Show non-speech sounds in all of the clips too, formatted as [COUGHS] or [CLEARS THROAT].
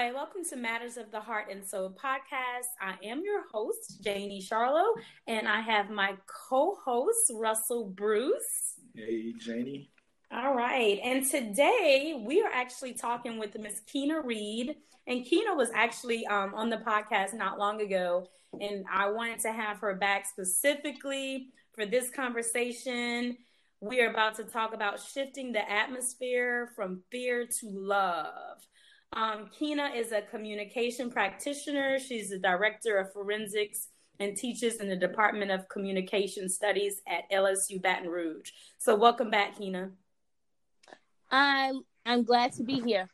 Hi, welcome to Matters of the Heart and Soul podcast. I am your host, Janie Charlo, and I have my co host, Russell Bruce. Hey, Janie. All right. And today we are actually talking with Miss Keena Reed. And Keena was actually um, on the podcast not long ago. And I wanted to have her back specifically for this conversation. We are about to talk about shifting the atmosphere from fear to love. Um, Keena is a communication practitioner. She's the director of forensics and teaches in the Department of Communication Studies at LSU Baton Rouge. So, welcome back, Kina. I'm I'm glad to be here.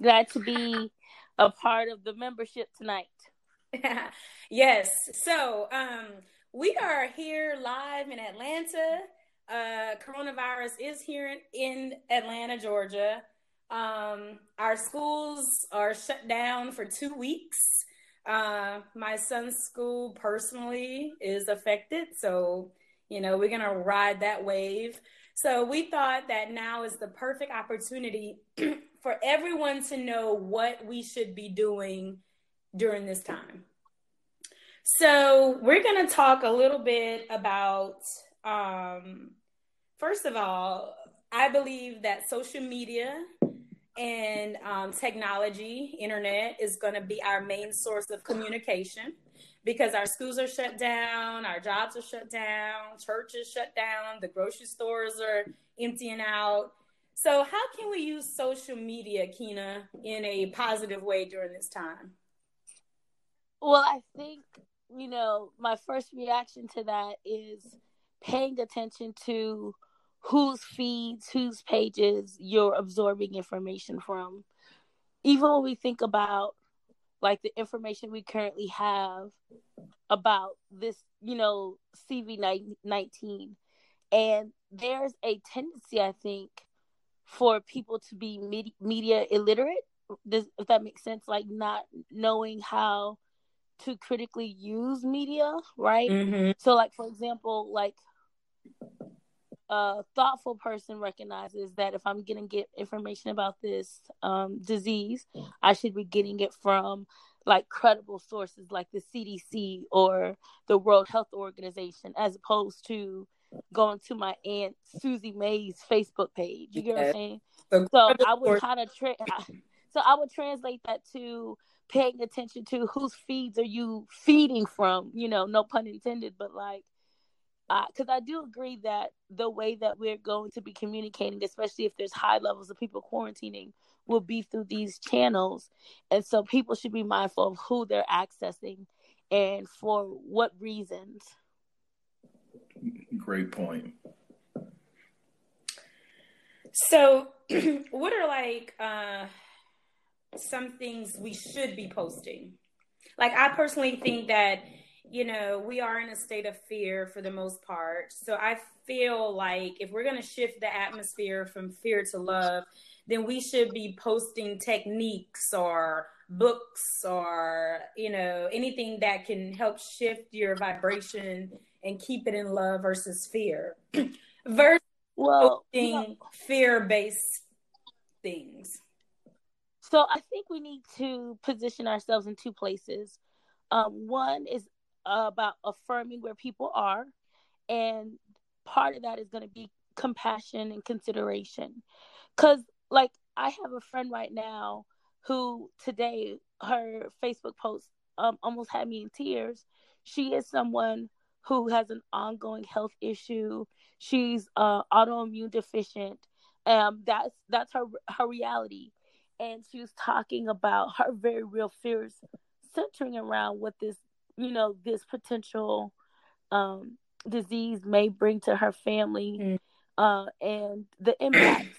Glad to be a part of the membership tonight. [LAUGHS] yes. So, um, we are here live in Atlanta. Uh, coronavirus is here in Atlanta, Georgia. Um, our schools are shut down for two weeks. Uh, my son's school personally is affected, so you know we're gonna ride that wave. So we thought that now is the perfect opportunity [CLEARS THROAT] for everyone to know what we should be doing during this time. So we're gonna talk a little bit about. Um, first of all, I believe that social media and um, technology, internet is going to be our main source of communication because our schools are shut down, our jobs are shut down, churches shut down, the grocery stores are emptying out. So, how can we use social media, Kina, in a positive way during this time? Well, I think, you know, my first reaction to that is paying attention to whose feeds, whose pages you're absorbing information from. Even when we think about like the information we currently have about this, you know, CV 19, and there's a tendency, I think, for people to be media illiterate. Does, if that makes sense, like not knowing how to critically use media, right? Mm-hmm. So, like for example, like a thoughtful person recognizes that if I'm getting get information about this um, disease, I should be getting it from like credible sources like the CDC or the World Health Organization, as opposed to going to my aunt Susie May's Facebook page. You get what I'm saying? So, so I would kind of tra- so I would translate that to paying attention to whose feeds are you feeding from. You know, no pun intended, but like because uh, I do agree that the way that we're going to be communicating, especially if there's high levels of people quarantining, will be through these channels. And so people should be mindful of who they're accessing and for what reasons. Great point. So, [CLEARS THROAT] what are like uh, some things we should be posting? Like, I personally think that you know, we are in a state of fear for the most part. So I feel like if we're going to shift the atmosphere from fear to love, then we should be posting techniques or books or, you know, anything that can help shift your vibration and keep it in love versus fear. [CLEARS THROAT] versus well, posting fear based things. So I think we need to position ourselves in two places. Um, one is about affirming where people are. And part of that is going to be compassion and consideration. Because like i have a friend right now who today her facebook post um, almost had me in tears. She is someone who has an ongoing health issue. She's uh, autoimmune deficient. Um that's that's her her reality. And she was talking about her very real fears centering around what this you know this potential um, disease may bring to her family mm. uh, and the [CLEARS THROAT] impacts.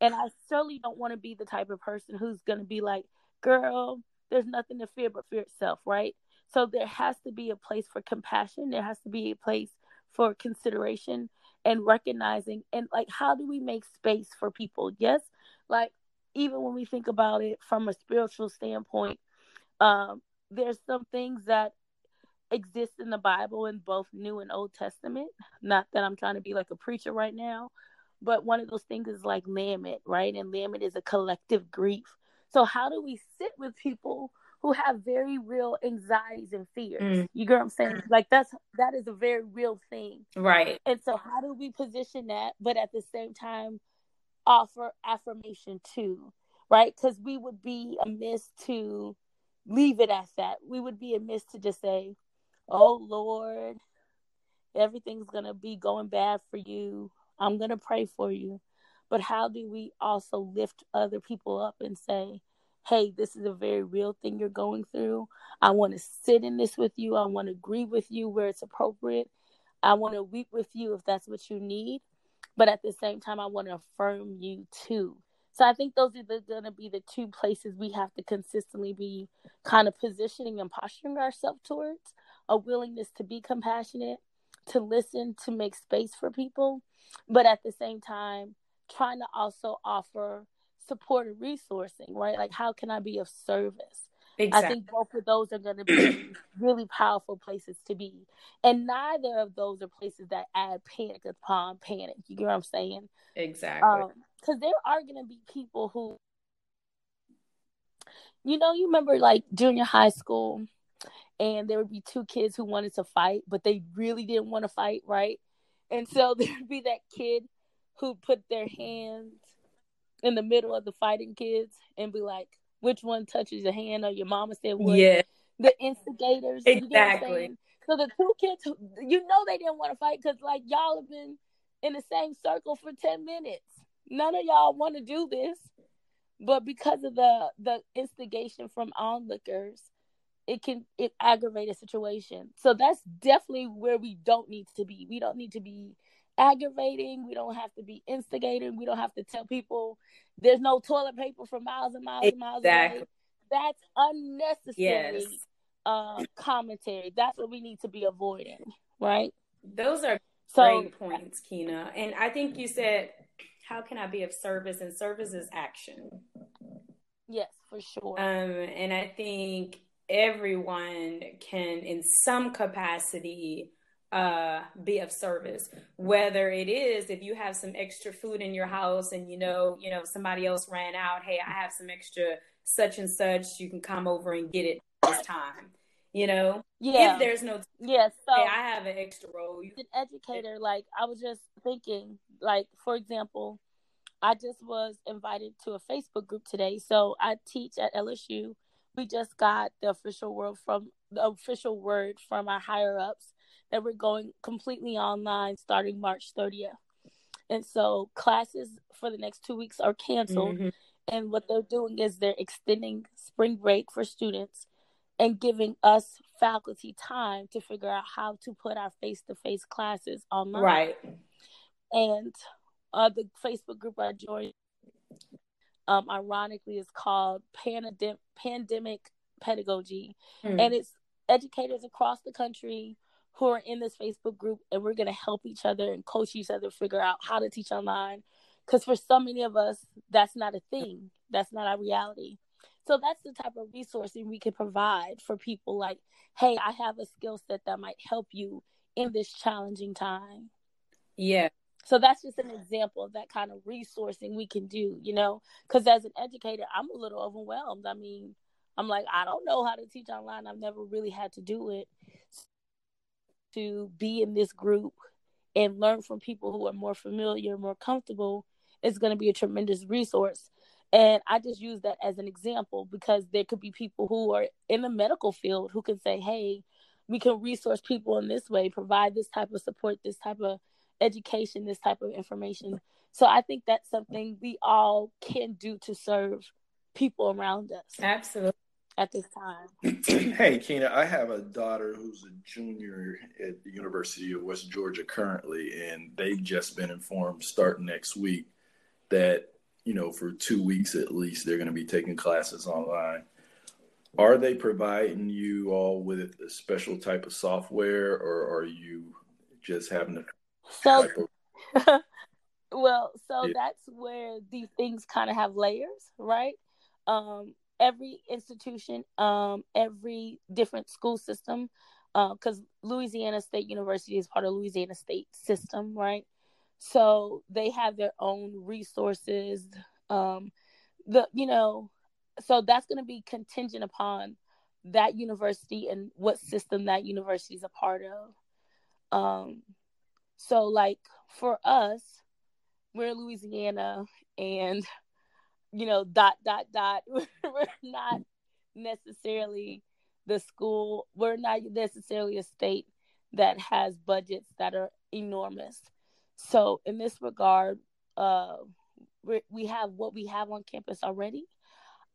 and I certainly don't want to be the type of person who's going to be like, "Girl, there's nothing to fear but fear itself," right? So there has to be a place for compassion. There has to be a place for consideration and recognizing and like how do we make space for people? Yes, like even when we think about it from a spiritual standpoint, um, there's some things that exist in the Bible in both New and Old Testament. Not that I'm trying to be like a preacher right now, but one of those things is like lament, right? And lament is a collective grief. So how do we sit with people who have very real anxieties and fears? Mm. You get what I'm saying? Like that's that is a very real thing. Right. And so how do we position that but at the same time offer affirmation too? Right? Cuz we would be amiss to leave it at that. We would be amiss to just say, "Oh Lord, everything's going to be going bad for you. I'm going to pray for you." But how do we also lift other people up and say, hey, this is a very real thing you're going through. I want to sit in this with you. I want to agree with you where it's appropriate. I want to weep with you if that's what you need. But at the same time, I want to affirm you too. So I think those are going to be the two places we have to consistently be kind of positioning and posturing ourselves towards a willingness to be compassionate, to listen, to make space for people, but at the same time, trying to also offer support and resourcing, right? Like, how can I be of service? Exactly. I think both of those are going to be [CLEARS THROAT] really powerful places to be. And neither of those are places that add panic upon panic. You get what I'm saying? Exactly. Because um, there are going to be people who, you know, you remember like junior high school, and there would be two kids who wanted to fight, but they really didn't want to fight, right? And so [LAUGHS] there'd be that kid who put their hands in the middle of the fighting kids and be like, which one touches your hand or your mama said what? Yeah. The instigators. Exactly. You know so the two kids, you know, they didn't want to fight because like y'all have been in the same circle for 10 minutes. None of y'all want to do this. But because of the the instigation from onlookers, it can it aggravate a situation. So that's definitely where we don't need to be. We don't need to be aggravating. We don't have to be instigating. We don't have to tell people there's no toilet paper for miles and miles exactly. and miles away. That's unnecessary yes. uh, commentary. That's what we need to be avoiding, right? Those are so, great points, Kina. And I think you said, "How can I be of service?" And service is action. Yes, for sure. Um, and I think everyone can, in some capacity, uh be of service. Whether it is if you have some extra food in your house and you know you know somebody else ran out hey i have some extra such and such you can come over and get it this time you know? Yeah. if there's no yes yeah, so hey, i have an extra roll As an educator like i was just thinking like for example i just was invited to a facebook group today. So i teach at lsu we just got the official word from the official word from our higher ups that we're going completely online starting March 30th. And so classes for the next two weeks are canceled. Mm-hmm. And what they're doing is they're extending spring break for students and giving us faculty time to figure out how to put our face to face classes online. Right. And uh, the Facebook group I joined, um, ironically, is called Pandem- Pandemic Pedagogy. Mm. And it's educators across the country who are in this Facebook group, and we're going to help each other and coach each other figure out how to teach online. Because for so many of us, that's not a thing, that's not our reality. So that's the type of resourcing we can provide for people like, hey, I have a skill set that might help you in this challenging time. Yeah. So that's just an example of that kind of resourcing we can do, you know? Because as an educator, I'm a little overwhelmed. I mean, I'm like, I don't know how to teach online. I've never really had to do it to be in this group and learn from people who are more familiar, more comfortable, is going to be a tremendous resource. And I just use that as an example because there could be people who are in the medical field who can say, hey, we can resource people in this way, provide this type of support, this type of education, this type of information. So I think that's something we all can do to serve people around us. Absolutely at this time. [CLEARS THROAT] hey, Kina, I have a daughter who's a junior at the University of West Georgia currently, and they've just been informed starting next week that, you know, for two weeks at least, they're going to be taking classes online. are they providing you all with a special type of software, or are you just having a so? [LAUGHS] Well, so yeah. that's where these things kind of have layers, right? Um, every institution, um, every different school system, because uh, Louisiana State University is part of Louisiana State system, right? So they have their own resources. Um, the you know so that's going to be contingent upon that university and what system that university is a part of. Um, so like for us, we're in Louisiana, and you know, dot dot dot. [LAUGHS] we're not necessarily the school. We're not necessarily a state that has budgets that are enormous. So in this regard, uh, we have what we have on campus already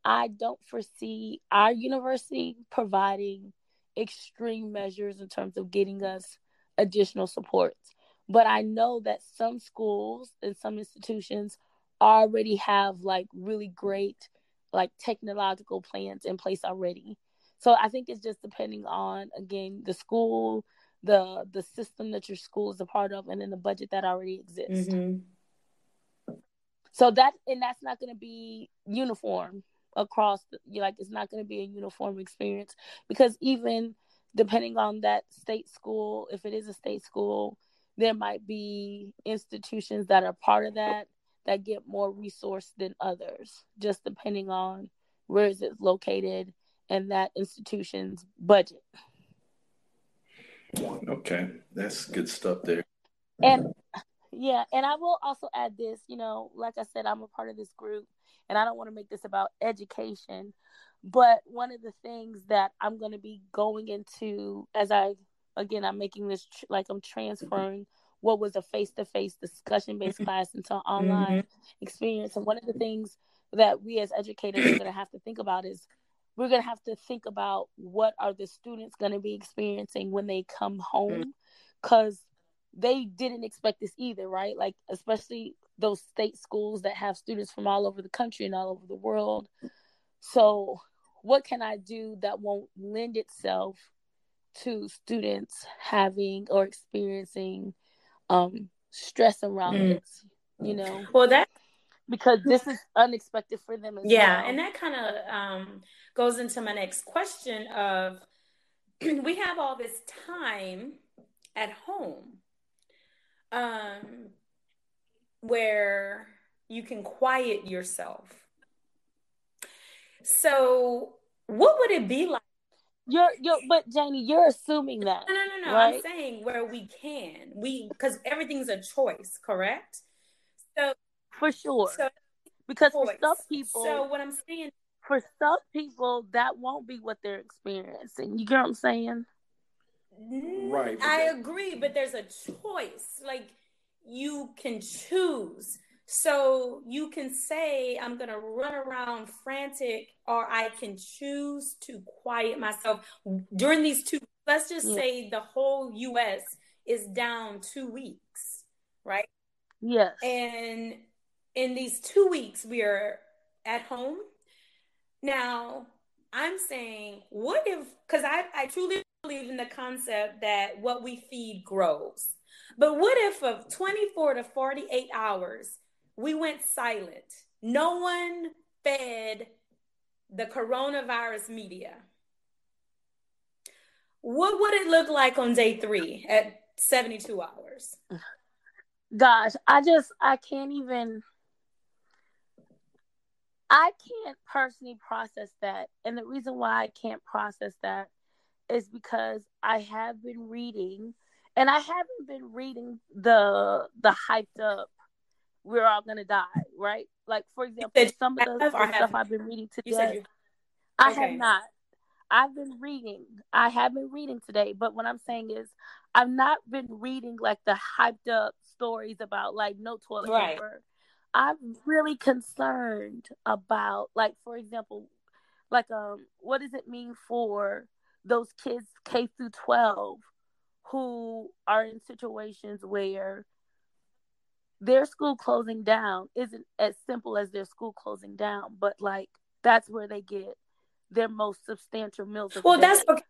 I don't foresee our university providing extreme measures in terms of getting us additional supports. But I know that some schools and some institutions already have like really great like technological plans in place already. So I think it's just depending on again the school, the the system that your school is a part of, and then the budget that already exists. Mm-hmm. So that and that's not going to be uniform across the, like it's not going to be a uniform experience because even depending on that state school if it is a state school there might be institutions that are part of that that get more resource than others just depending on where is it located and that institution's budget. Okay that's good stuff there. And yeah and i will also add this you know like i said i'm a part of this group and I don't want to make this about education, but one of the things that I'm going to be going into as I again I'm making this tr- like I'm transferring what was a face-to-face discussion-based mm-hmm. class into an online mm-hmm. experience and one of the things that we as educators are going to have to think about is we're going to have to think about what are the students going to be experiencing when they come home because mm-hmm. they didn't expect this either right like especially those state schools that have students from all over the country and all over the world. So, what can I do that won't lend itself to students having or experiencing um, stress around mm. it? You know, well, that because this is unexpected for them as yeah, well. and that kind of um, goes into my next question of [CLEARS THROAT] we have all this time at home. Um, where you can quiet yourself. So, what would it be like? You're, you're, but Janie, you're assuming that. No, no, no, no. Right? I'm saying where we can, we because everything's a choice, correct? So, for sure, so, because choice. for some people, so what I'm saying, for some people, that won't be what they're experiencing. You get what I'm saying? Mm, right. I agree, but there's a choice. Like you can choose. So you can say, I'm going to run around frantic, or I can choose to quiet myself during these two. Let's just yeah. say the whole US is down two weeks, right? Yes. And in these two weeks, we are at home. Now, I'm saying, what if, because I, I truly believe in the concept that what we feed grows. But what if of 24 to 48 hours we went silent? No one fed the coronavirus media. What would it look like on day three at 72 hours? Gosh, I just, I can't even, I can't personally process that. And the reason why I can't process that is because I have been reading and I haven't been reading the the hyped up we're all gonna die, right? Like for example, some of the, stuff I've been reading today. I okay. have not. I've been reading. I have been reading today, but what I'm saying is I've not been reading like the hyped up stories about like no toilet right. paper. I'm really concerned about like for example, like um what does it mean for those kids K through 12 who are in situations where their school closing down isn't as simple as their school closing down, but like that's where they get their most substantial meals. Well, that's okay.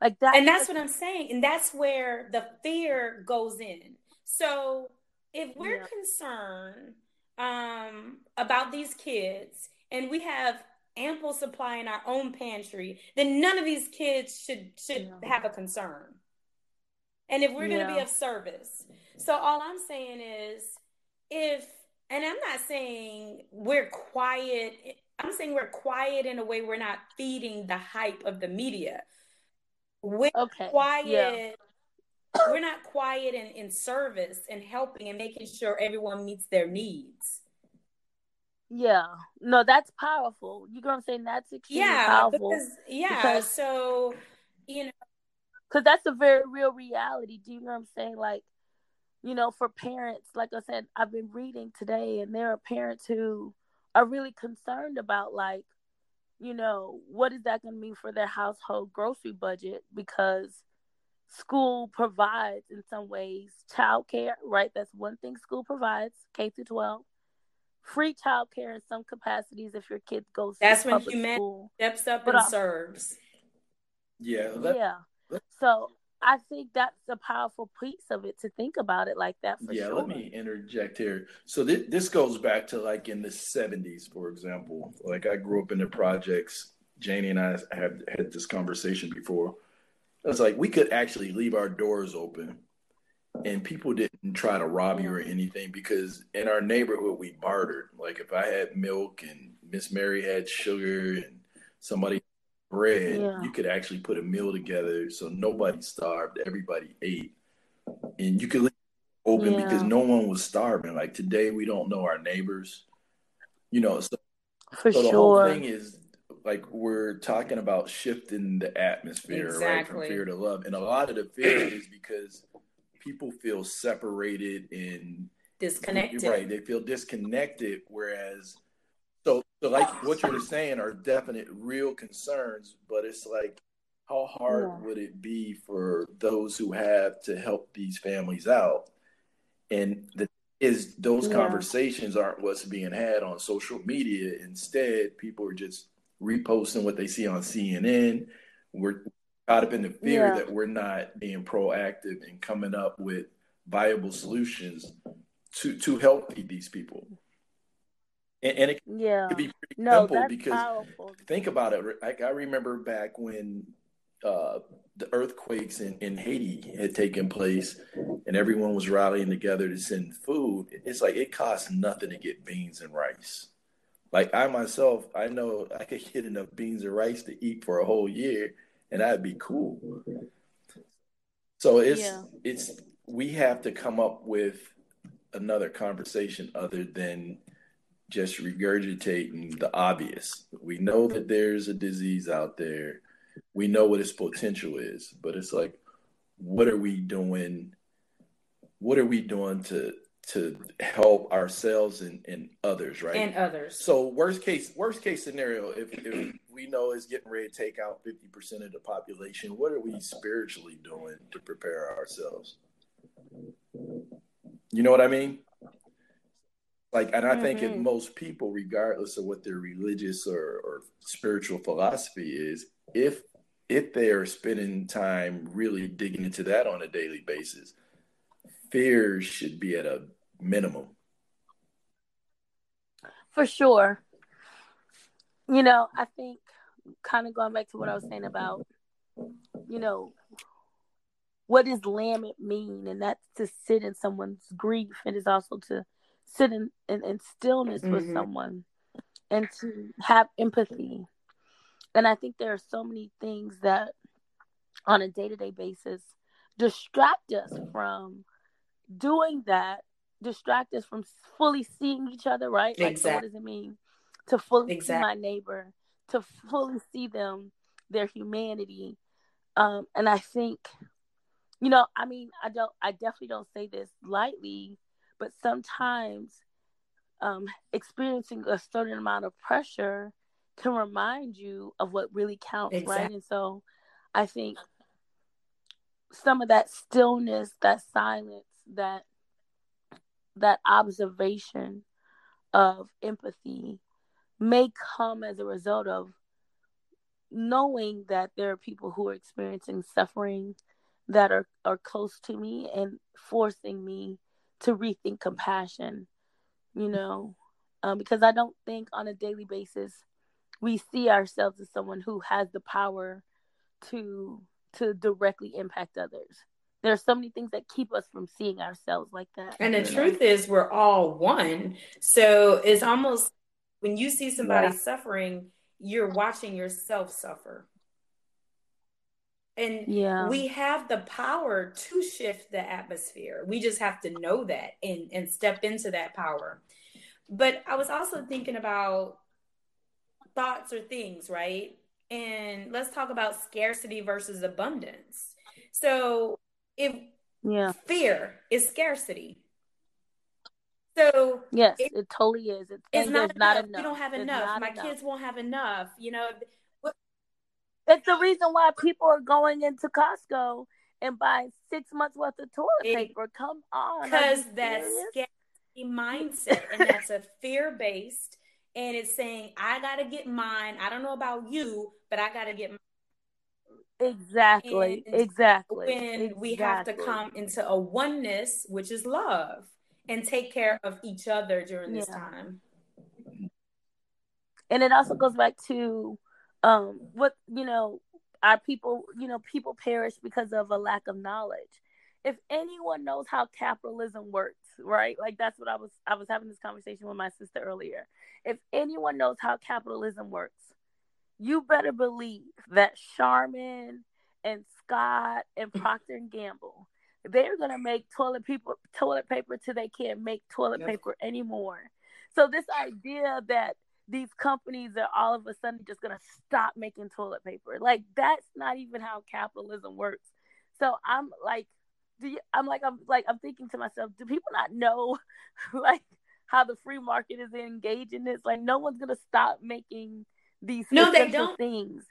like that, and that's what I'm saying, and that's where the fear goes in. So if we're yeah. concerned um, about these kids and we have ample supply in our own pantry, then none of these kids should should yeah. have a concern. And if we're going to be of service, so all I'm saying is, if and I'm not saying we're quiet. I'm saying we're quiet in a way we're not feeding the hype of the media. We're okay. quiet. Yeah. We're not quiet in, in service and helping and making sure everyone meets their needs. Yeah, no, that's powerful. You know what I'm saying? That's extremely yeah, powerful. Because, yeah, because, so you know, because that's a very real reality. Do you know what I'm saying? Like, you know, for parents, like I said, I've been reading today, and there are parents who are really concerned about, like, you know, what is that going to mean for their household grocery budget? Because school provides, in some ways, childcare, right? That's one thing school provides, K through 12. Free childcare in some capacities if your kid goes That's to when humanity school. steps up but, and serves. Yeah. That, yeah. That, so I think that's a powerful piece of it to think about it like that. yeah, sure. let me interject here. So th- this goes back to like in the '70s, for example. Like I grew up in the projects. Janie and I have had this conversation before. It's like we could actually leave our doors open, and people didn't try to rob you or anything because in our neighborhood we bartered. Like if I had milk and Miss Mary had sugar and somebody bread, yeah. you could actually put a meal together so nobody starved, everybody ate. And you could leave open yeah. because no one was starving. Like today we don't know our neighbors. You know, so, For so the sure. whole thing is like we're talking about shifting the atmosphere, exactly. right? From fear to love. And a lot of the fear is because people feel separated and disconnected. Right. They feel disconnected, whereas so, like what you're saying are definite real concerns, but it's like, how hard yeah. would it be for those who have to help these families out? And the is those yeah. conversations aren't what's being had on social media. Instead, people are just reposting what they see on CNN. We're caught up in the fear yeah. that we're not being proactive and coming up with viable solutions to to help these people and, and it yeah. could be pretty no, simple because powerful. think about it. Like I remember back when uh, the earthquakes in, in Haiti had taken place and everyone was rallying together to send food. It's like it costs nothing to get beans and rice. Like I myself, I know I could [LAUGHS] get enough beans and rice to eat for a whole year, and that'd be cool. So it's yeah. it's we have to come up with another conversation other than just regurgitating the obvious. We know that there's a disease out there. We know what its potential is, but it's like, what are we doing? What are we doing to to help ourselves and, and others, right? And others. So worst case worst case scenario, if, if we know it's getting ready to take out fifty percent of the population, what are we spiritually doing to prepare ourselves? You know what I mean? Like, and I mm-hmm. think in most people, regardless of what their religious or, or spiritual philosophy is, if if they are spending time really digging into that on a daily basis, fear should be at a minimum. For sure. You know, I think kind of going back to what I was saying about, you know, what does lament mean? And that's to sit in someone's grief. And is also to sit in, in, in stillness mm-hmm. with someone and to have empathy. And I think there are so many things that on a day to day basis distract us from doing that, distract us from fully seeing each other, right? Like, exactly. so what does it mean to fully exactly. see my neighbor, to fully see them, their humanity? Um, and I think, you know, I mean, I don't, I definitely don't say this lightly but sometimes um, experiencing a certain amount of pressure can remind you of what really counts, exactly. right? And so I think some of that stillness, that silence, that that observation of empathy may come as a result of knowing that there are people who are experiencing suffering that are, are close to me and forcing me to rethink compassion, you know, um, because I don't think on a daily basis we see ourselves as someone who has the power to to directly impact others. There are so many things that keep us from seeing ourselves like that. And the truth is, we're all one. So it's almost when you see somebody yeah. suffering, you're watching yourself suffer. And yeah. we have the power to shift the atmosphere. We just have to know that and, and step into that power. But I was also thinking about thoughts or things, right? And let's talk about scarcity versus abundance. So if yeah, fear is scarcity. So yes, it, it totally is. It's, it's not, enough. not enough. We don't have enough. My enough. kids won't have enough. You know, it's the reason why people are going into Costco and buying six months worth of toilet it, paper. Come on, because that's scarcity mindset, and that's a fear based. And it's saying, I gotta get mine. I don't know about you, but I gotta get mine. Exactly. And exactly. When exactly. we have to come into a oneness, which is love, and take care of each other during this yeah. time. And it also goes back to um what you know our people you know people perish because of a lack of knowledge. If anyone knows how capitalism works right? Like that's what i was i was having this conversation with my sister earlier. If anyone knows how capitalism works you better believe that charmin and scott and [LAUGHS] procter and gamble they're going to make toilet paper toilet paper till they can't make toilet yep. paper anymore. So this idea that these companies are all of a sudden just going to stop making toilet paper. Like that's not even how capitalism works. So I'm like, do you, I'm like, I'm like, I'm thinking to myself, do people not know [LAUGHS] like how the free market is engaged in this? Like no one's going to stop making these no, they don't. things,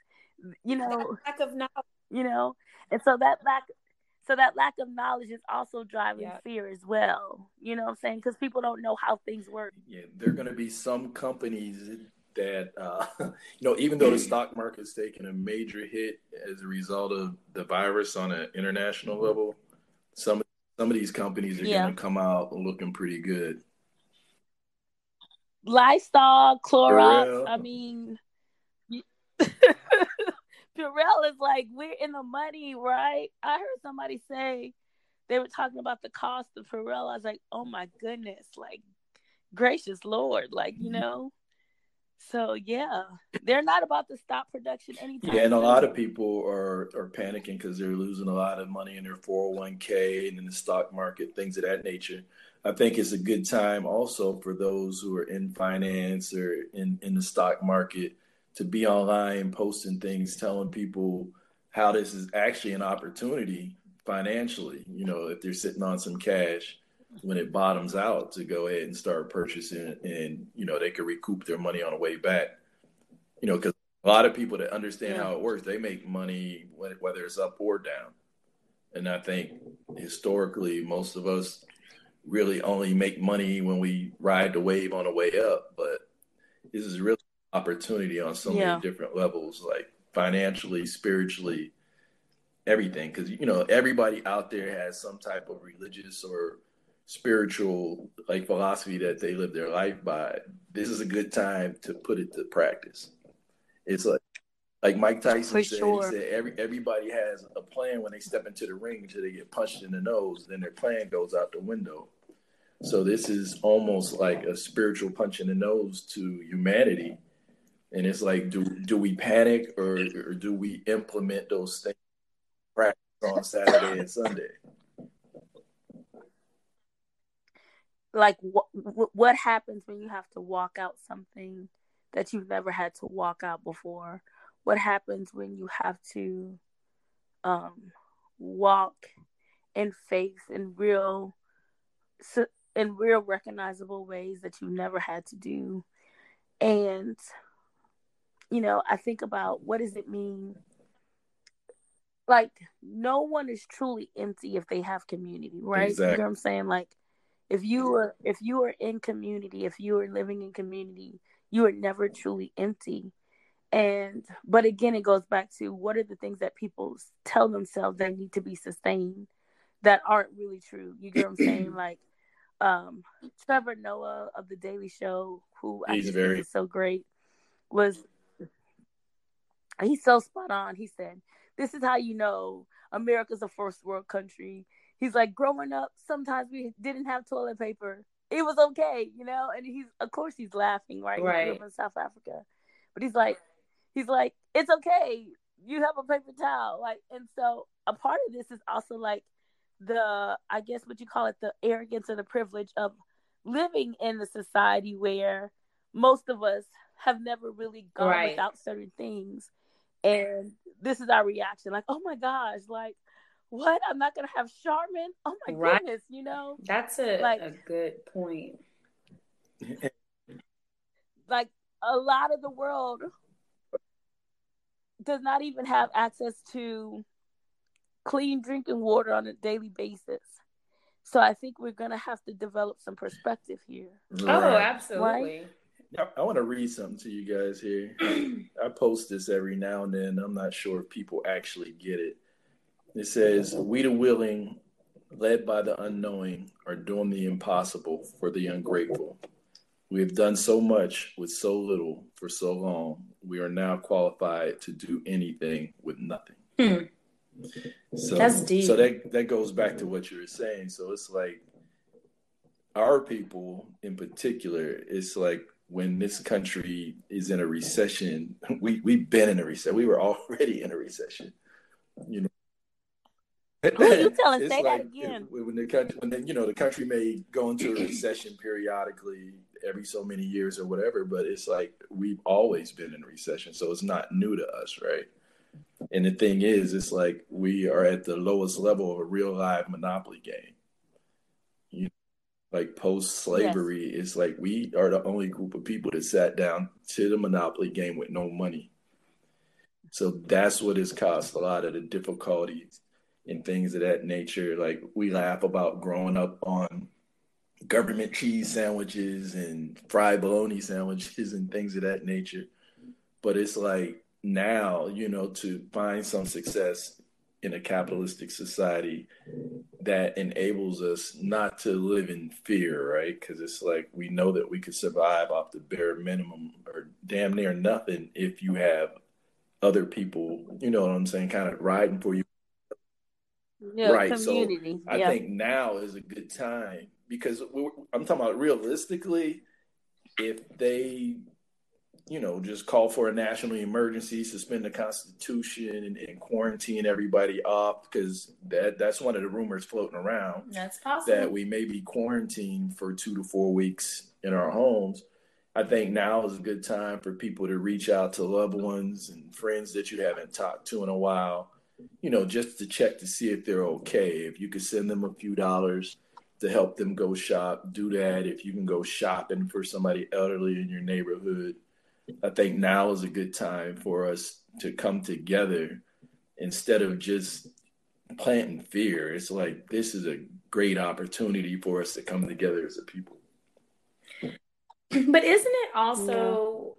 you know, lack of knowledge, you know, and so that lack, so that lack of knowledge is also driving fear as well. You know what I'm saying? Because people don't know how things work. Yeah, there are going to be some companies that, uh, [LAUGHS] you know, even though the stock market's taken a major hit as a result of the virus on an international level, some some of these companies are yeah. going to come out looking pretty good. Lysol, Clorox. I mean. [LAUGHS] Purell is like, we're in the money, right? I heard somebody say they were talking about the cost of Purell. I was like, oh my goodness, like, gracious Lord, like, you mm-hmm. know? So yeah, they're not about to stop production anytime. Yeah, and a lot of people are are panicking because they're losing a lot of money in their 401k and in the stock market, things of that nature. I think it's a good time also for those who are in finance or in, in the stock market to be online posting things telling people how this is actually an opportunity financially you know if they're sitting on some cash when it bottoms out to go ahead and start purchasing and you know they could recoup their money on the way back you know because a lot of people that understand yeah. how it works they make money whether it's up or down and i think historically most of us really only make money when we ride the wave on the way up but this is really opportunity on so yeah. many different levels, like financially, spiritually, everything. Because you know, everybody out there has some type of religious or spiritual like philosophy that they live their life by. This is a good time to put it to practice. It's like like Mike Tyson said, sure. he said every everybody has a plan when they step into the ring until they get punched in the nose, then their plan goes out the window. So this is almost like a spiritual punch in the nose to humanity and it's like, do do we panic or, or do we implement those things practice on Saturday and Sunday? Like what what happens when you have to walk out something that you've never had to walk out before? What happens when you have to um, walk in faith in real in real recognizable ways that you've never had to do and you know, I think about what does it mean? Like, no one is truly empty if they have community, right? Exactly. You know what I'm saying? Like, if you are if you are in community, if you are living in community, you are never truly empty. And but again, it goes back to what are the things that people tell themselves they need to be sustained that aren't really true. You get what I'm saying? [CLEARS THROAT] Like um Trevor Noah of the Daily Show, who He's I think very- is so great, was he's so spot on. He said, This is how you know America's a first world country. He's like, growing up, sometimes we didn't have toilet paper. It was okay, you know? And he's of course he's laughing, right? He Right. up in South Africa. But he's like he's like, It's okay. You have a paper towel. Like and so a part of this is also like the I guess what you call it, the arrogance or the privilege of living in a society where most of us have never really gone Right. without certain things. And this is our reaction, like, oh my gosh, like what? I'm not gonna have Charmin? Oh my Right. goodness, you know? That's a, Like- a good point. Like a lot of the world does not even have access to clean drinking water on a daily basis. So I think we're gonna have to develop some perspective here. Oh, Right. absolutely. I, I want to read something to you guys here. [CLEARS THROAT] I post this every now and then. I'm not sure if people actually get it. It says, We the willing, led by the unknowing, are doing the impossible for the ungrateful. We have done so much with so little for so long. We are now qualified to do anything with nothing. Hmm. So That's deep. So that that goes back to what you were saying. So it's like our people in particular, it's like when this country is in a recession, [LAUGHS] we we've been in a recession. We were already in a recession. You know. Who you telling? Say that again. When the country, when the, you know, the country may go into a recession periodically every so many years or whatever, but it's like we've always been in a recession, so it's not new to us, right? And the thing is, it's like we are at the lowest level of a real live monopoly game. Like post slavery, it's like we are the only group of people that sat down to the monopoly game with no money. So that's what has caused a lot of the difficulties and things of that nature. Like we laugh about growing up on government cheese sandwiches and fried bologna sandwiches and things of that nature. But it's like now, you know, to find some success in a capitalistic society that enables us not to live in fear, right? Because it's like we know that we could survive off the bare minimum or damn near nothing if you have other people, you know what I'm saying, kind of riding for you Yeah, Right, so community. I yeah. think now is a good time because I'm talking about realistically, if they, you know, just call for a national emergency, suspend the Constitution, and, and quarantine everybody off, because that that's one of the rumors floating around That's possible. that we may be quarantined for two to four weeks in our homes. I think now is a good time for people to reach out to loved ones and friends that you haven't talked to in a while, you know, just to check to see if they're okay. If you could send them a few dollars to help them go shop, do that. If you can go shopping for somebody elderly in your neighborhood, I think now is a good time for us to come together instead of just planting fear. It's like this is a great opportunity for us to come together as a people. [CLEARS THROAT] But isn't it also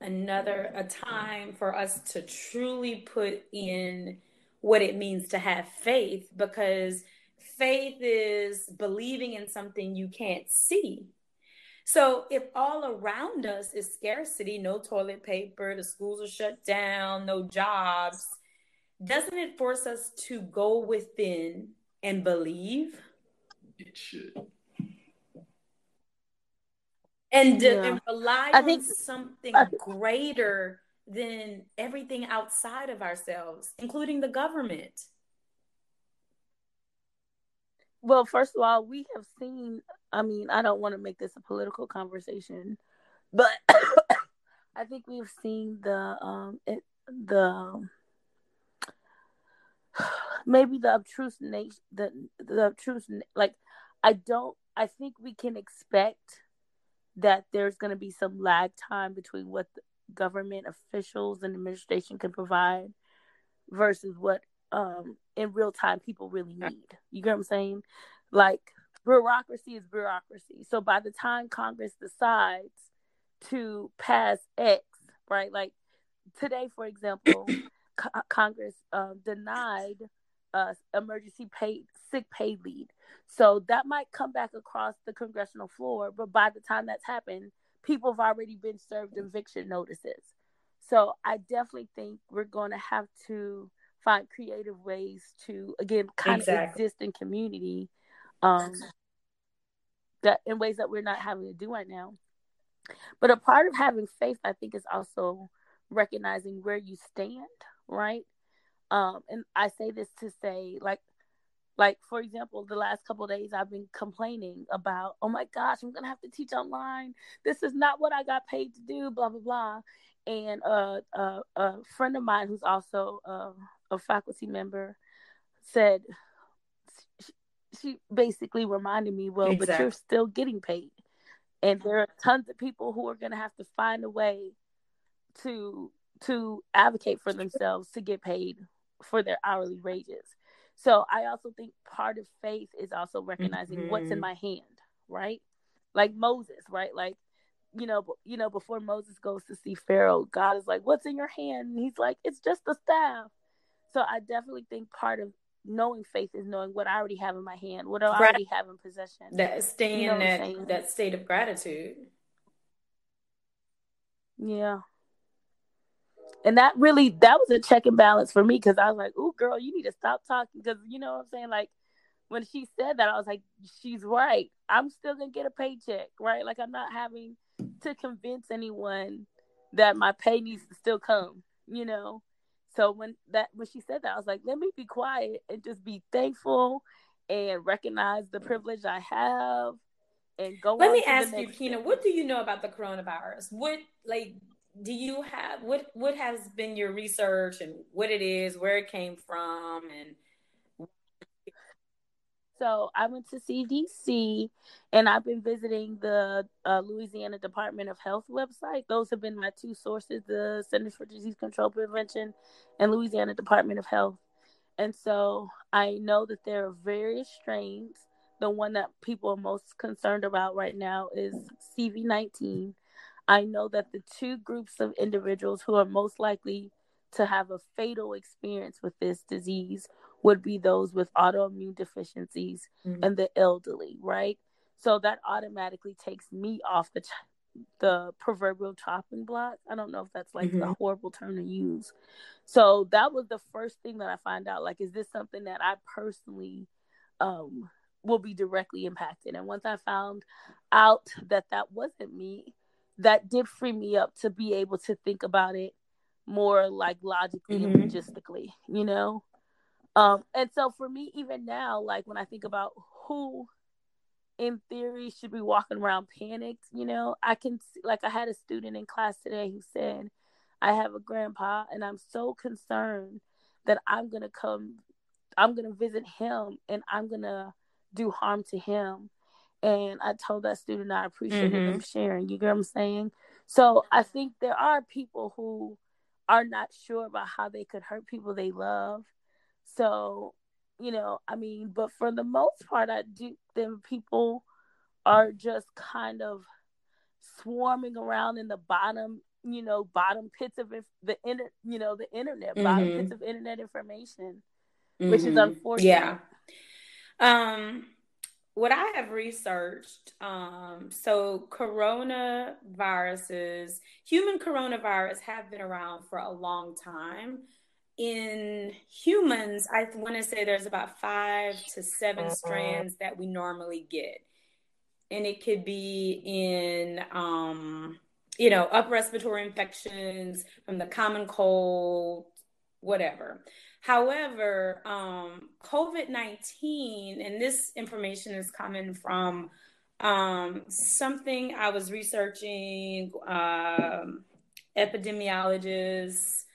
another a time for us to truly put in what it means to have faith because faith is believing in something you can't see. So if all around us is scarcity, no toilet paper, the schools are shut down, no jobs, doesn't it force us to go within and believe? It should. and, uh, Yeah. and rely I on think- something I- greater than everything outside of ourselves, including the government. Well, first of all, we have seen. I mean, I don't want to make this a political conversation, but [COUGHS] I think we've seen the um it, the [SIGHS] maybe the obtruse nation the the obtruse like I don't. I think we can expect that there's going to be some lag time between what government officials and administration can provide versus what um in real time people really need. You get what I'm saying? Like bureaucracy is bureaucracy. So by the time Congress decides to pass X, right? Like today, for example, [COUGHS] co- Congress um, denied uh, emergency paid sick pay leave. So that might come back across the congressional floor, but by the time that's happened, people have already been served eviction notices. So I definitely think we're going to have to find creative ways to again kind exactly. of exist in community um that in ways that we're not having to do right now. But a part of having faith, I think, is also recognizing where you stand, right? Um, and I say this to say, like, like for example, the last couple days I've been complaining about, oh my gosh, I'm gonna have to teach online. This is not what I got paid to do, blah blah blah. And uh, uh, a friend of mine who's also uh, a faculty member said she, basically reminded me, well, exactly. but you're still getting paid, and there are tons of people who are gonna have to find a way to to advocate for themselves to get paid for their hourly wages. So I also think part of faith is also recognizing mm-hmm. what's in mm-hmm. my hand, right? Like Moses, right? Like you know, you know, before Moses goes to see Pharaoh, God is like, "What's in your hand?" And he's like, "It's just a staff." So I definitely think part of knowing faith is knowing what I already have in my hand, what I already have in possession. That staying you know in that that state of gratitude. Yeah and that really that was a check and balance for me because I was like, "Oh, girl, you need to stop talking." Because you know what I'm saying. Like when she said that, I was like, "She's right. I'm still gonna get a paycheck, right? Like I'm not having to convince anyone that my pay needs to still come, you know." So when that when she said that, I was like, "Let me be quiet and just be thankful and recognize the privilege I have." And go. Let me ask you, Kina, what do you know about the coronavirus? What like do you have what what has been your research and what it is where it came from and so i went to cdc and i've been visiting the uh, louisiana department of health website. Those have been my two sources the centers for disease control prevention and louisiana department of health. And so i know that there are various strains. The one that people are most concerned about right now is cv19 I know that the two groups of individuals who are most likely to have a fatal experience with this disease would be those with autoimmune deficiencies mm-hmm. and the elderly, right? So that automatically takes me off the the proverbial chopping block. I don't know if that's like mm-hmm. the horrible term to use. So that was the first thing that I find out. Like, is this something that I personally um, will be directly impacted? And once I found out that that wasn't me, that did free me up to be able to think about it more like logically mm-hmm. and logistically, you know? Um, and so for me, even now, like when I think about who in theory should be walking around panicked, you know, I can see, like I had a student in class today who said, I have a grandpa and I'm so concerned that I'm going to come, I'm going to visit him and I'm going to do harm to him and I told that student I appreciated mm-hmm. them sharing. You get what I'm saying? So I think there are people who are not sure about how they could hurt people they love. So, you know, I mean, but for the most part, I do think people are just kind of swarming around in the bottom, you know, bottom pits of the inter, you know, the internet, mm-hmm. bottom pits of internet information, mm-hmm. which is mm-hmm. unfortunate. Yeah. Um what I have researched, um, so coronaviruses, human coronavirus have been around for a long time. In humans, I want to say there's about five to 7 uh-huh. strands that we normally get. And it could be in, um, you know, upper respiratory infections from the common cold, whatever. However, um, COVID 19, and this information is coming from um, something I was researching, um, epidemiologists,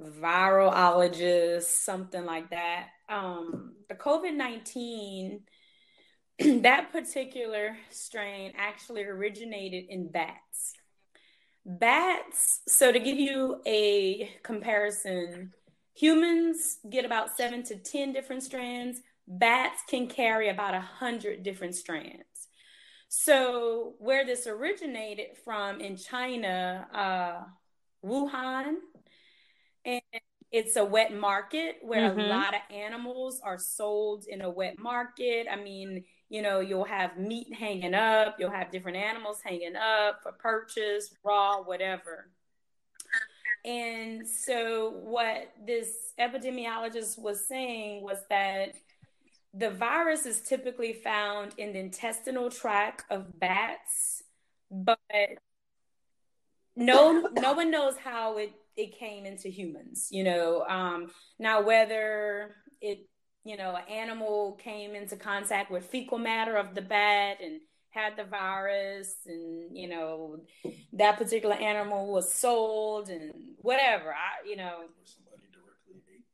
virologists, something like that. Um, the COVID 19, [CLEARS THROAT] that particular strain actually originated in bats. Bats, so to give you a comparison, Humans get about seven to 10 different strands. Bats can carry about a 100 different strands. So, where this originated from in China, uh, Wuhan, and it's a wet market where Mhm. a lot of animals are sold in a wet market. I mean, you know, you'll have meat hanging up, you'll have different animals hanging up for purchase, raw, whatever. And so, what this epidemiologist was saying was that the virus is typically found in the intestinal tract of bats, but no, no one knows how it it came into humans. You know, um, now whether it, you know, an animal came into contact with fecal matter of the bat and had the virus, and you know, that particular animal was sold and whatever. I, you know, Somebody directly ate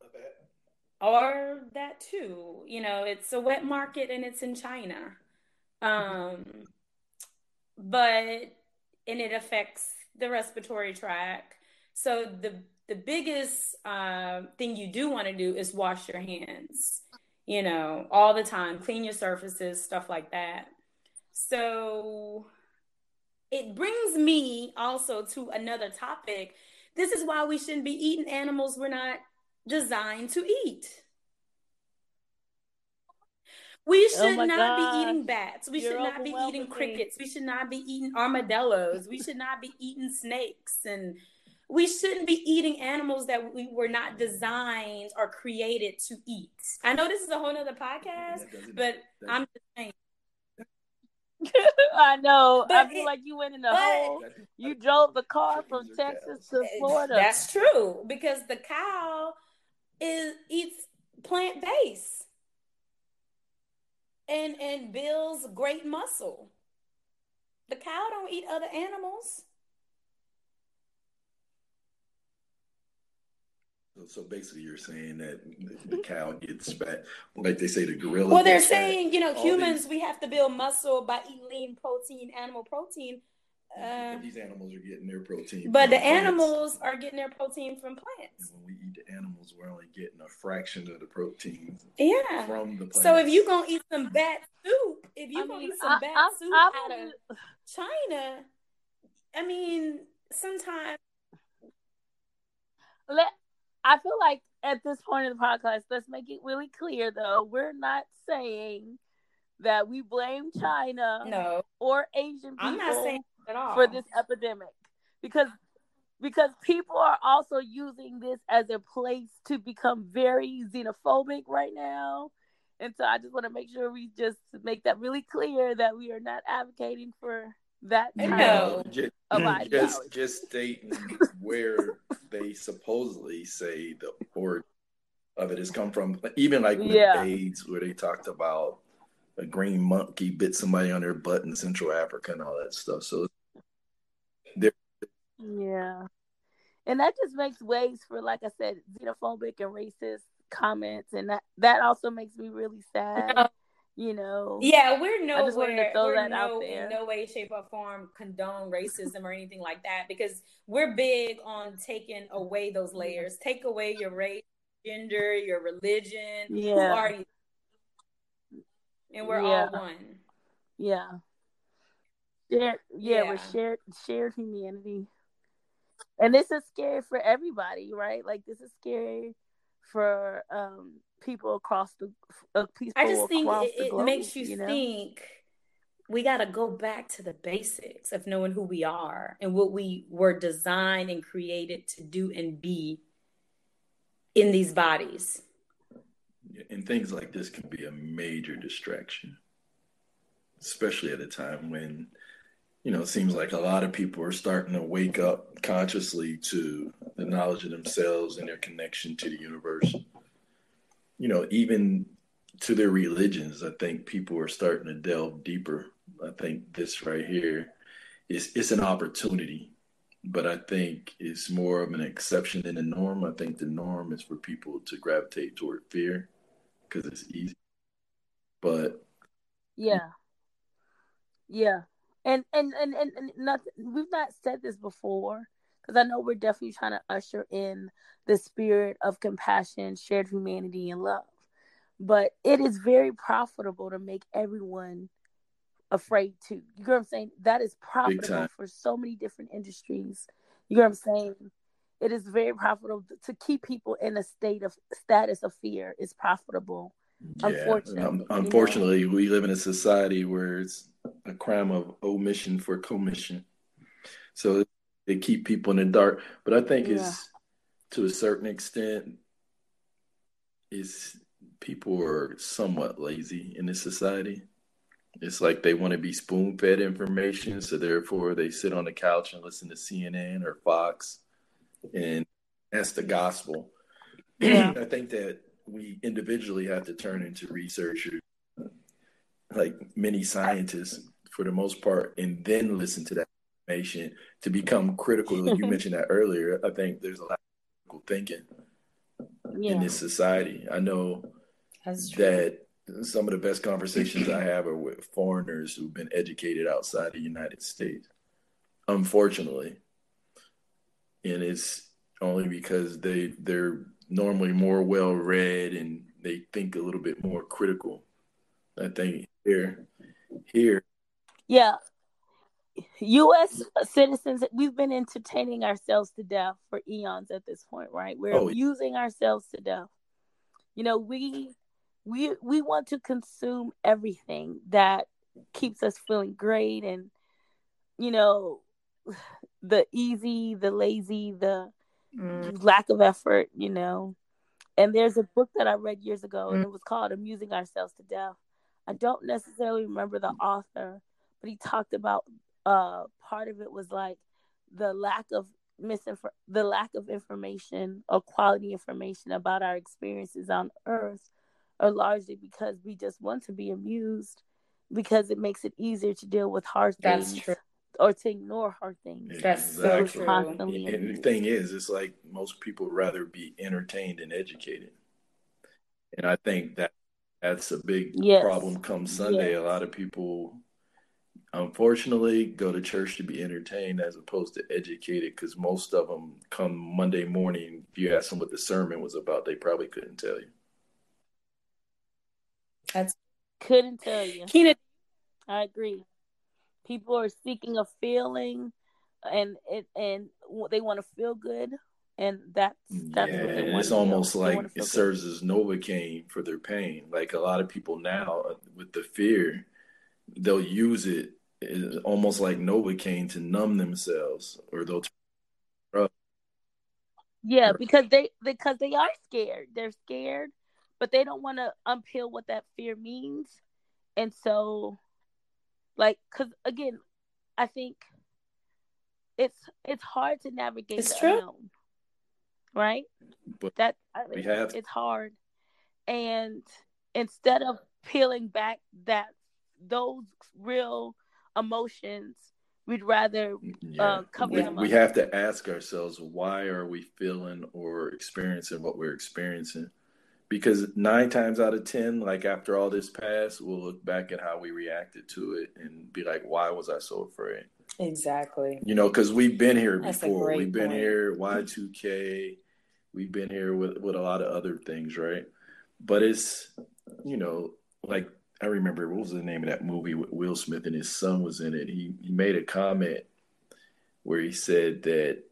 a bat. or that too. You know, it's a wet market and it's in China. Um, but and it affects the respiratory tract. So the the biggest uh, thing you do want to do is wash your hands. You know, all the time, clean your surfaces, stuff like that. So it brings me also to another topic. This is why we shouldn't be eating animals we're not designed to eat. We Oh should my not be eating bats. We You're should not be eating crickets. We should not be eating armadillos. We should not be eating snakes. And we shouldn't be eating animals that we were not designed or created to eat. I know this is a whole nother podcast, but I'm just saying. [LAUGHS] I know. But I feel it- like you went in the but- hole. You drove the car from Texas to Florida. That's true because the cow is eats plant based and and builds great muscle. The cow don't eat other animals. So, so basically, you're saying that the, the cow gets fat, like they say, the gorilla. Well, they're gets fat. saying, you know, All humans these- we have to build muscle by eating lean protein, animal protein. Uh, these animals are getting their protein. but the plants. animals are getting their protein from And plants. when we eat the animals, we're only getting a fraction of the protein Yeah. from the plants. So if you gonna eat some bat soup, if you I gonna mean, eat some I- bat I- soup I out believe- of China, I mean, sometimes let I feel like at this point in the podcast, let's make it really clear though, we're not saying that we blame China no, or Asian people I'm not saying at all for this epidemic because because people are also using this as a place to become very xenophobic right now. And so I just want to make sure we just make that really clear that we are not advocating for that No. kind No. just, just just stating [LAUGHS] where they supposedly say the origin of it has come from. Even like with Yeah. AIDS, where they talked about a green monkey bit somebody on their butt in Central Africa and all that stuff. So Yeah. And that just makes ways for, like I said, xenophobic and racist comments. And that, that also makes me really sad, No. You know. Yeah, we're I just wanted to nowhere. We're that out no, no way, shape, or form condone racism or anything like that because we're big on taking away those layers. Take away your race, gender, your religion. Yeah. Who are you? And we're Yeah. all one. Yeah. Shared, yeah, we're shared shared humanity. And this is scary for everybody, right? Like this is scary for um people across the uh, people I just think it, it globe, makes you, you know? think we got to go back to the basics of knowing who we are and what we were designed and created to do and be in these bodies. and things like this can be a major distraction, especially at a time when you know it seems like a lot of people are starting to wake up consciously to the knowledge of themselves and their connection to the universe. You know, even to their religions, I think people are starting to delve deeper. I think this right here is it's an opportunity, but I think it's more of an exception than the norm. I think the norm is for people to gravitate toward fear because it's easy. But Yeah. Yeah. And and and and, and nothing we've not said this before because I know we're definitely trying to usher in the spirit of compassion, shared humanity and love. But it is very profitable to make everyone afraid to. You know what I'm saying? That is profitable for so many different industries You know what I'm saying? It is very profitable to keep people in a state of status of fear. Is profitable. Yeah. Unfortunately, um, unfortunately, you know? we live in a society where it's a crime of omission for commission. So they keep people in the dark. But I think yeah. it's to a certain extent is people are somewhat lazy in this society. It's like they want to be spoon fed information, so therefore they sit on the couch and listen to CNN or Fox, and that's the gospel. [CLEARS THROAT] Yeah. I think that we individually have to turn into researchers, like many scientists for the most part, and then listen to that information to become critical. you [LAUGHS] mentioned that earlier. I think there's a lot of critical thinking yeah. in this society. I know that some of the best conversations I have are with foreigners who've been educated outside the United States. Unfortunately, and it's only because they they're normally more well read and they think a little bit more critical. I think here, here, yeah, U.S. citizens, we've been entertaining ourselves to death for eons at this point, right? We're oh. using ourselves to death. You know, we we we want to consume everything that keeps us feeling great, and you know, the easy, the lazy, the mm. lack of effort. You know, and there's a book that I read years ago, mm. and it was called "Amusing Ourselves to Death." I don't necessarily remember the author, but he talked about uh part of it was like the lack of misinfor- the lack of information or quality information about our experiences on earth are largely because we just want to be amused because it makes it easier to deal with hard That's things true. or to ignore hard things. That's exactly. so Constantly and the thing is, it's like most people rather be entertained than educated. And I think that that's a big yes. problem come Sunday. Yes. A lot of people unfortunately go to church to be entertained as opposed to educated because most of them come monday morning if you ask them what the sermon was about they probably couldn't tell you. That's couldn't tell you. Kina. i agree. People are seeking a feeling and it and they want to feel good and that's that's yeah, what it's almost like it good. serves as novocaine for their pain. Like a lot of people now uh, with the fear they'll use it almost like Novocaine to numb themselves, or they'll. Yeah, because they because they are scared. They're scared, but they don't want to unpeel what that fear means, and so, like, because again, I think it's it's hard to navigate it's the true. unknown, right? But that we have it's hard, and instead of peeling back that those real emotions we'd rather yeah. uh, cover we, them we have to ask ourselves why are we feeling or experiencing what we're experiencing? Because nine times out of ten like after all this passed we'll look back at how we reacted to it and be like why was i so afraid? Exactly. You know because we've been here That's before. we've been point. here y2k we've been here with, with a lot of other things right? But it's you know like I remember what was the name of that movie with Will Smith and his son was in it. He he made a comment where he said that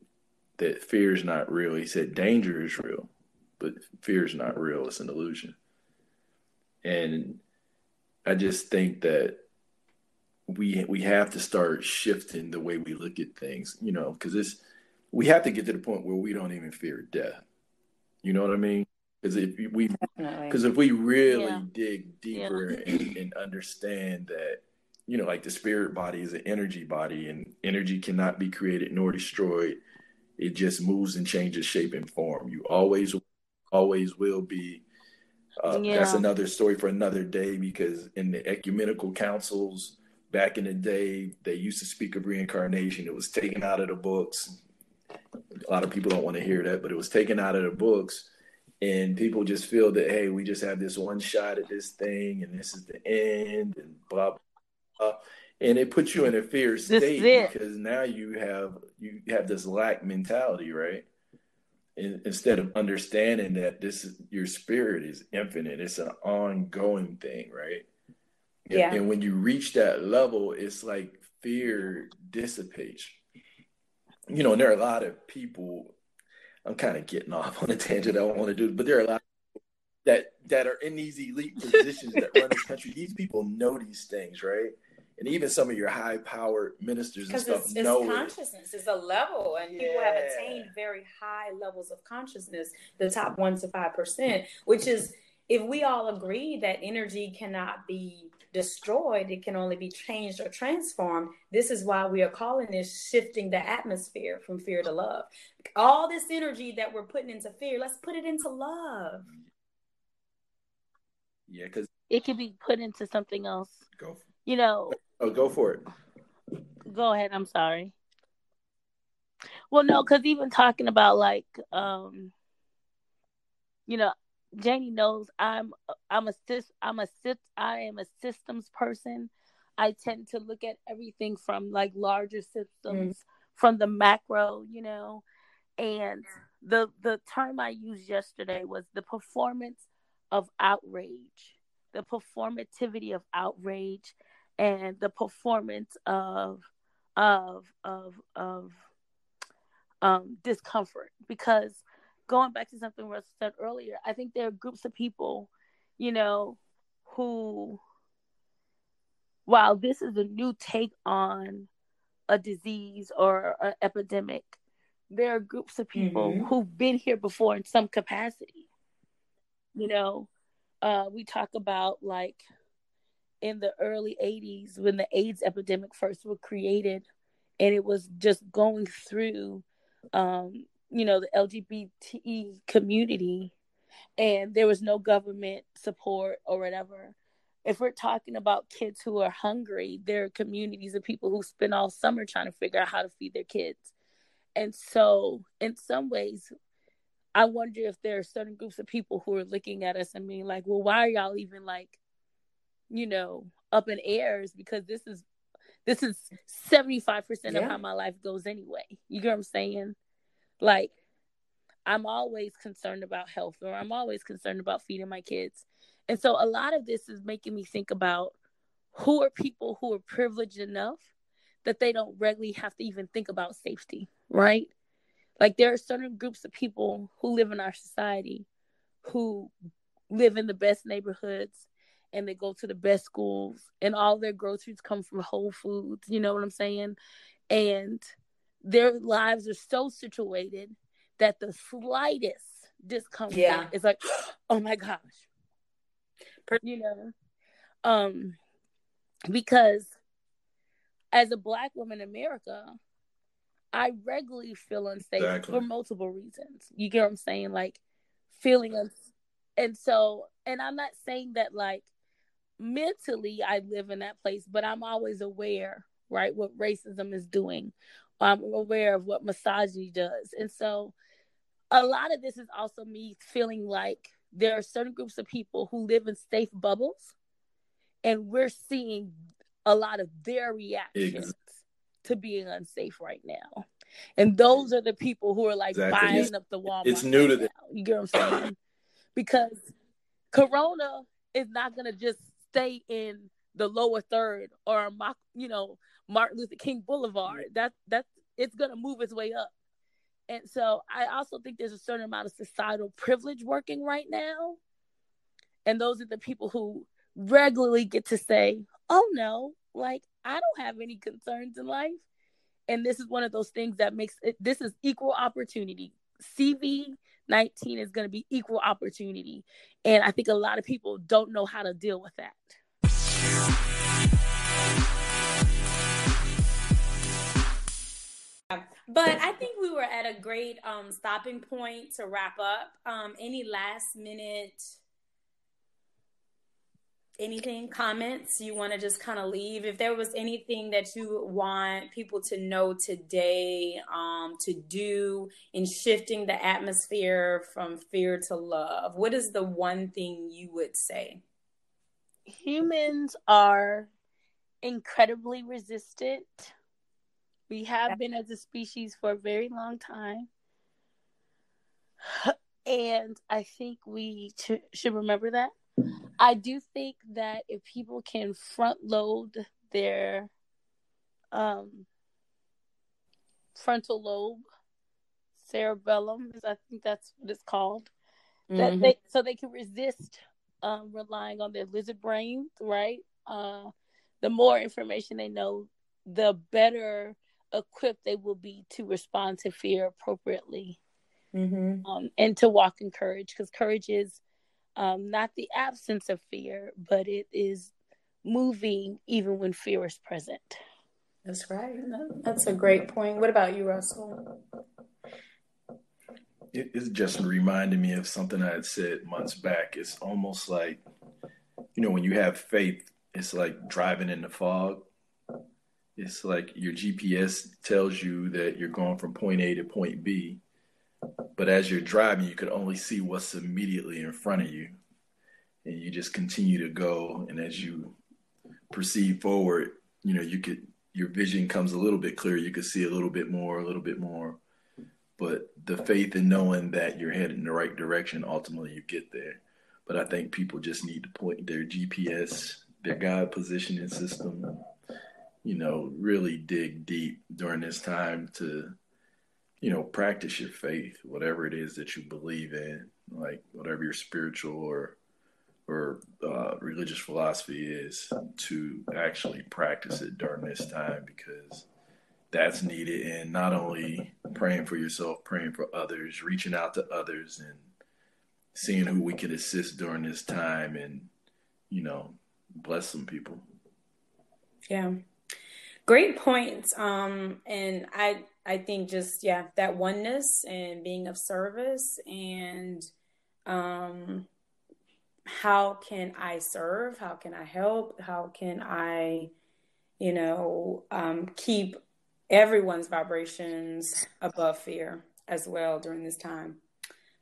that fear is not real. He said danger is real, but fear is not real. It's an illusion. And I just think that we we have to start shifting the way we look at things, you know, because it's we have to get to the point where we don't even fear death. You know what I mean? Because if we, because if we really yeah. dig deeper yeah. and, and understand that, you know, like the spirit body is an energy body, and energy cannot be created nor destroyed. It just moves and changes shape and form. You always, always will be. Uh, yeah. That's another story for another day because in the ecumenical councils back in the day, they used to speak of reincarnation. It was taken out of the books. A lot of people don't want to hear that, but it was taken out of the books and people just feel that hey we just have this one shot at this thing and this is the end and blah blah, blah. and it puts you in a fear state because now you have you have this lack mentality right and instead of understanding that this is your spirit is infinite it's an ongoing thing right yeah and when you reach that level it's like fear dissipates you know, and there are a lot of people. I'm kind of getting off on a tangent. I don't want to do, but there are a lot that that are in these elite positions that run this country. These people know these things, right? And even some of your high powered ministers and stuff it's, know it's consciousness. It. It's a level, and yeah. people have attained very high levels of consciousness, the top one to five percent, which is if we all agree that energy cannot be destroyed, it can only be changed or transformed. This is why we are calling this shifting the atmosphere from fear to love. All this energy that we're putting into fear, let's put it into love. Yeah, because it can be put into something else. Go. You know. Oh, go for it. Go ahead. I'm sorry. Well, no, because even talking about like, um, you know, Janie knows I'm I'm a I'm a I am a systems person. I tend to look at everything from like larger systems, mm. from the macro, you know. And the the term I used yesterday was the performance of outrage, the performativity of outrage, and the performance of of of of um, discomfort. Because going back to something Russell said earlier, I think there are groups of people, you know, who, while this is a new take on a disease or an epidemic, there are groups of people mm-hmm. who've been here before in some capacity. You know, uh, we talk about like in the early 80s when the AIDS epidemic first was created and it was just going through um, you know, the LGBT community and there was no government support or whatever. If we're talking about kids who are hungry, there are communities of people who spend all summer trying to figure out how to feed their kids. And so, in some ways, I wonder if there are certain groups of people who are looking at us and being like, well, why are y'all even like, you know, up in airs? Because this is this is 75% yeah. of how my life goes anyway. You get what I'm saying? Like, I'm always concerned about health or I'm always concerned about feeding my kids. And so a lot of this is making me think about who are people who are privileged enough that they don't regularly have to even think about safety, right? Like there are certain groups of people who live in our society who live in the best neighborhoods and they go to the best schools and all their groceries come from Whole Foods, you know what I'm saying? And their lives are so situated that the slightest discomfort yeah. is like, [GASPS] oh my gosh. You know? Um because as a black woman in America, I regularly feel unsafe exactly. for multiple reasons. You get what I'm saying? Like feeling uns- and so and I'm not saying that like mentally I live in that place, but I'm always aware, right, what racism is doing. I'm aware of what misogyny does. And so a lot of this is also me feeling like there are certain groups of people who live in safe bubbles and we're seeing a lot of their reactions to being unsafe right now. And those are the people who are like exactly. buying it's, up the Walmart. It's new right to them. You get what I'm saying? because Corona is not gonna just stay in the lower third or you know Martin Luther King Boulevard. That that it's gonna move its way up. And so I also think there's a certain amount of societal privilege working right now. And those are the people who regularly get to say, "Oh no, like I don't have any concerns in life. And this is one of those things that makes it, this is equal opportunity. CV 19 is going to be equal opportunity. And I think a lot of people don't know how to deal with that. But I think we were at a great um, stopping point to wrap up. Um, any last minute anything comments you want to just kind of leave if there was anything that you want people to know today um, to do in shifting the atmosphere from fear to love what is the one thing you would say humans are incredibly resistant we have been as a species for a very long time [SIGHS] and i think we should remember that I do think that if people can front load their um frontal lobe, cerebellum, I think that's what it's called. Mm-hmm. That they so they can resist um, relying on their lizard brains, right? Uh, the more information they know, the better equipped they will be to respond to fear appropriately mm-hmm. um, and to walk in courage because courage is um, not the absence of fear, but it is moving even when fear is present. That's right. That's a great point. What about you, Russell? It, it's just reminding me of something I had said months back. It's almost like, you know, when you have faith, it's like driving in the fog. It's like your GPS tells you that you're going from point A to point B, but as you're driving, you could only see what's immediately in front of you. And you just continue to go. And as you proceed forward, you know, you could, your vision comes a little bit clearer. You could see a little bit more, a little bit more. But the faith in knowing that you're headed in the right direction, ultimately you get there. But I think people just need to point their GPS, their God positioning system, you know, really dig deep during this time to you know, practice your faith, whatever it is that you believe in, like whatever your spiritual or or uh, religious philosophy is, to actually practice it during this time because that's needed. And not only praying for yourself, praying for others, reaching out to others, and seeing who we can assist during this time, and you know, bless some people. Yeah, great points. Um, and I I think just yeah, that oneness and being of service and um how can I serve? How can I help? How can I, you know, um, keep everyone's vibrations above fear as well during this time?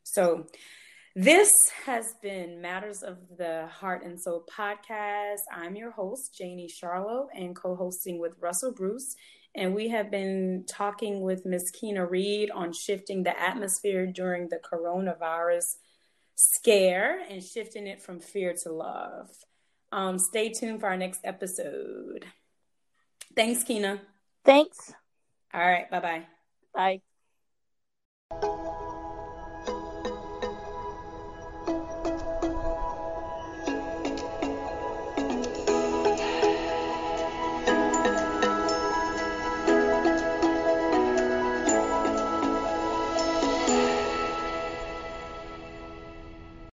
So, this has been Matters of the Heart and Soul podcast. I'm your host, Janie Charlo, and co hosting with Russell Bruce and we have been talking with Ms. Kina Reed on shifting the atmosphere during the coronavirus scare and shifting it from fear to love. Um, stay tuned for our next episode. Thanks, Kina. Thanks. All right. Bye-bye. Bye.